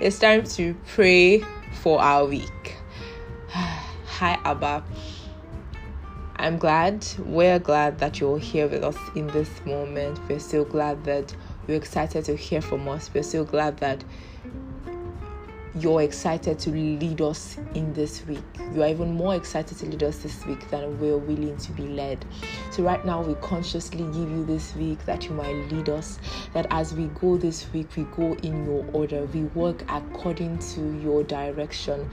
it's time to pray for our week. Hi, Abba. I'm glad, we're glad that you're here with us in this moment. We're so glad that we're excited to hear from us. We're so glad that you're excited to lead us in this week. You are even more excited to lead us this week than we're willing to be led. So, right now, we consciously give you this week that you might lead us, that as we go this week, we go in your order, we work according to your direction.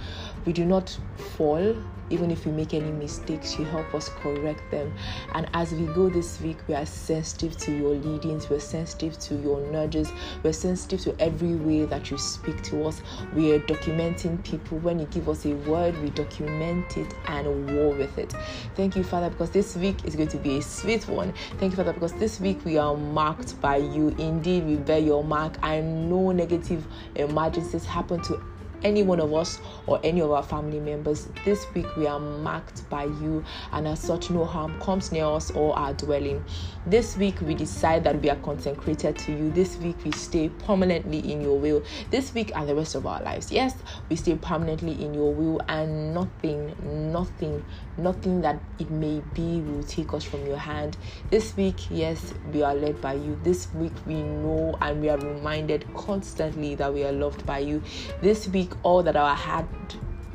We do not fall, even if we make any mistakes, you help us correct them. And as we go this week, we are sensitive to your leadings, we're sensitive to your nudges, we're sensitive to every way that you speak to us. We are documenting people. When you give us a word, we document it and war with it. Thank you, Father, because this week is going to be a sweet one. Thank you, Father, because this week we are marked by you. Indeed, we bear your mark, and no negative emergencies happen to any one of us or any of our family members. This week we are marked by you, and as such, no harm comes near us or our dwelling. This week we decide that we are consecrated to you. This week we stay permanently in your will. This week and the rest of our lives. Yes, we stay permanently in your will, and nothing, nothing, nothing that it may be will take us from your hand. This week, yes, we are led by you. This week we know and we are reminded constantly that we are loved by you. This week all that our hand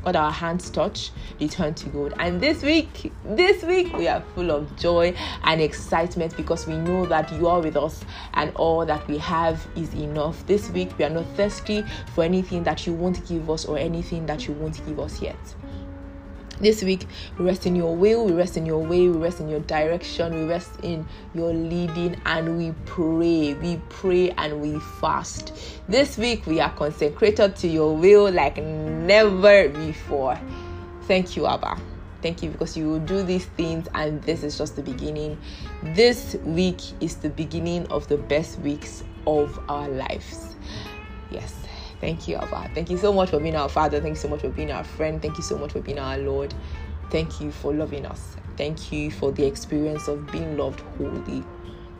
what our hands touch return to God. And this week, this week we are full of joy and excitement because we know that you are with us and all that we have is enough. This week we are not thirsty for anything that you won't give us or anything that you won't give us yet. This week, we rest in your will, we rest in your way, we rest in your direction, we rest in your leading, and we pray. We pray and we fast. This week, we are consecrated to your will like never before. Thank you, Abba. Thank you because you will do these things, and this is just the beginning. This week is the beginning of the best weeks of our lives. Yes. Thank you, Abba. Thank you so much for being our Father. Thank you so much for being our friend. Thank you so much for being our Lord. Thank you for loving us. Thank you for the experience of being loved wholly.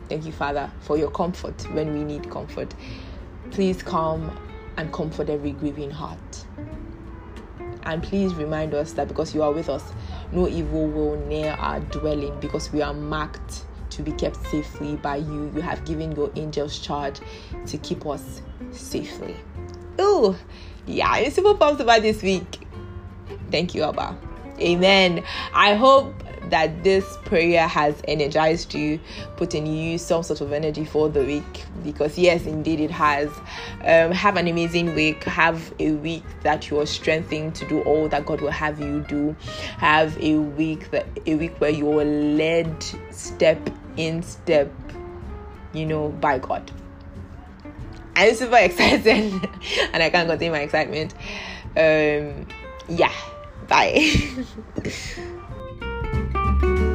Thank you, Father, for your comfort when we need comfort. Please come and comfort every grieving heart. And please remind us that because you are with us, no evil will near our dwelling because we are marked to be kept safely by you. You have given your angels charge to keep us safely. Oh, yeah, I'm super pumped about this week. Thank you, Abba. Amen. I hope that this prayer has energized you, put in you some sort of energy for the week. Because yes, indeed it has. Um, have an amazing week. Have a week that you are strengthened to do all that God will have you do. Have a week that a week where you are led step in step, you know, by God. I'm super excited and I can't contain my excitement. Um, yeah, bye.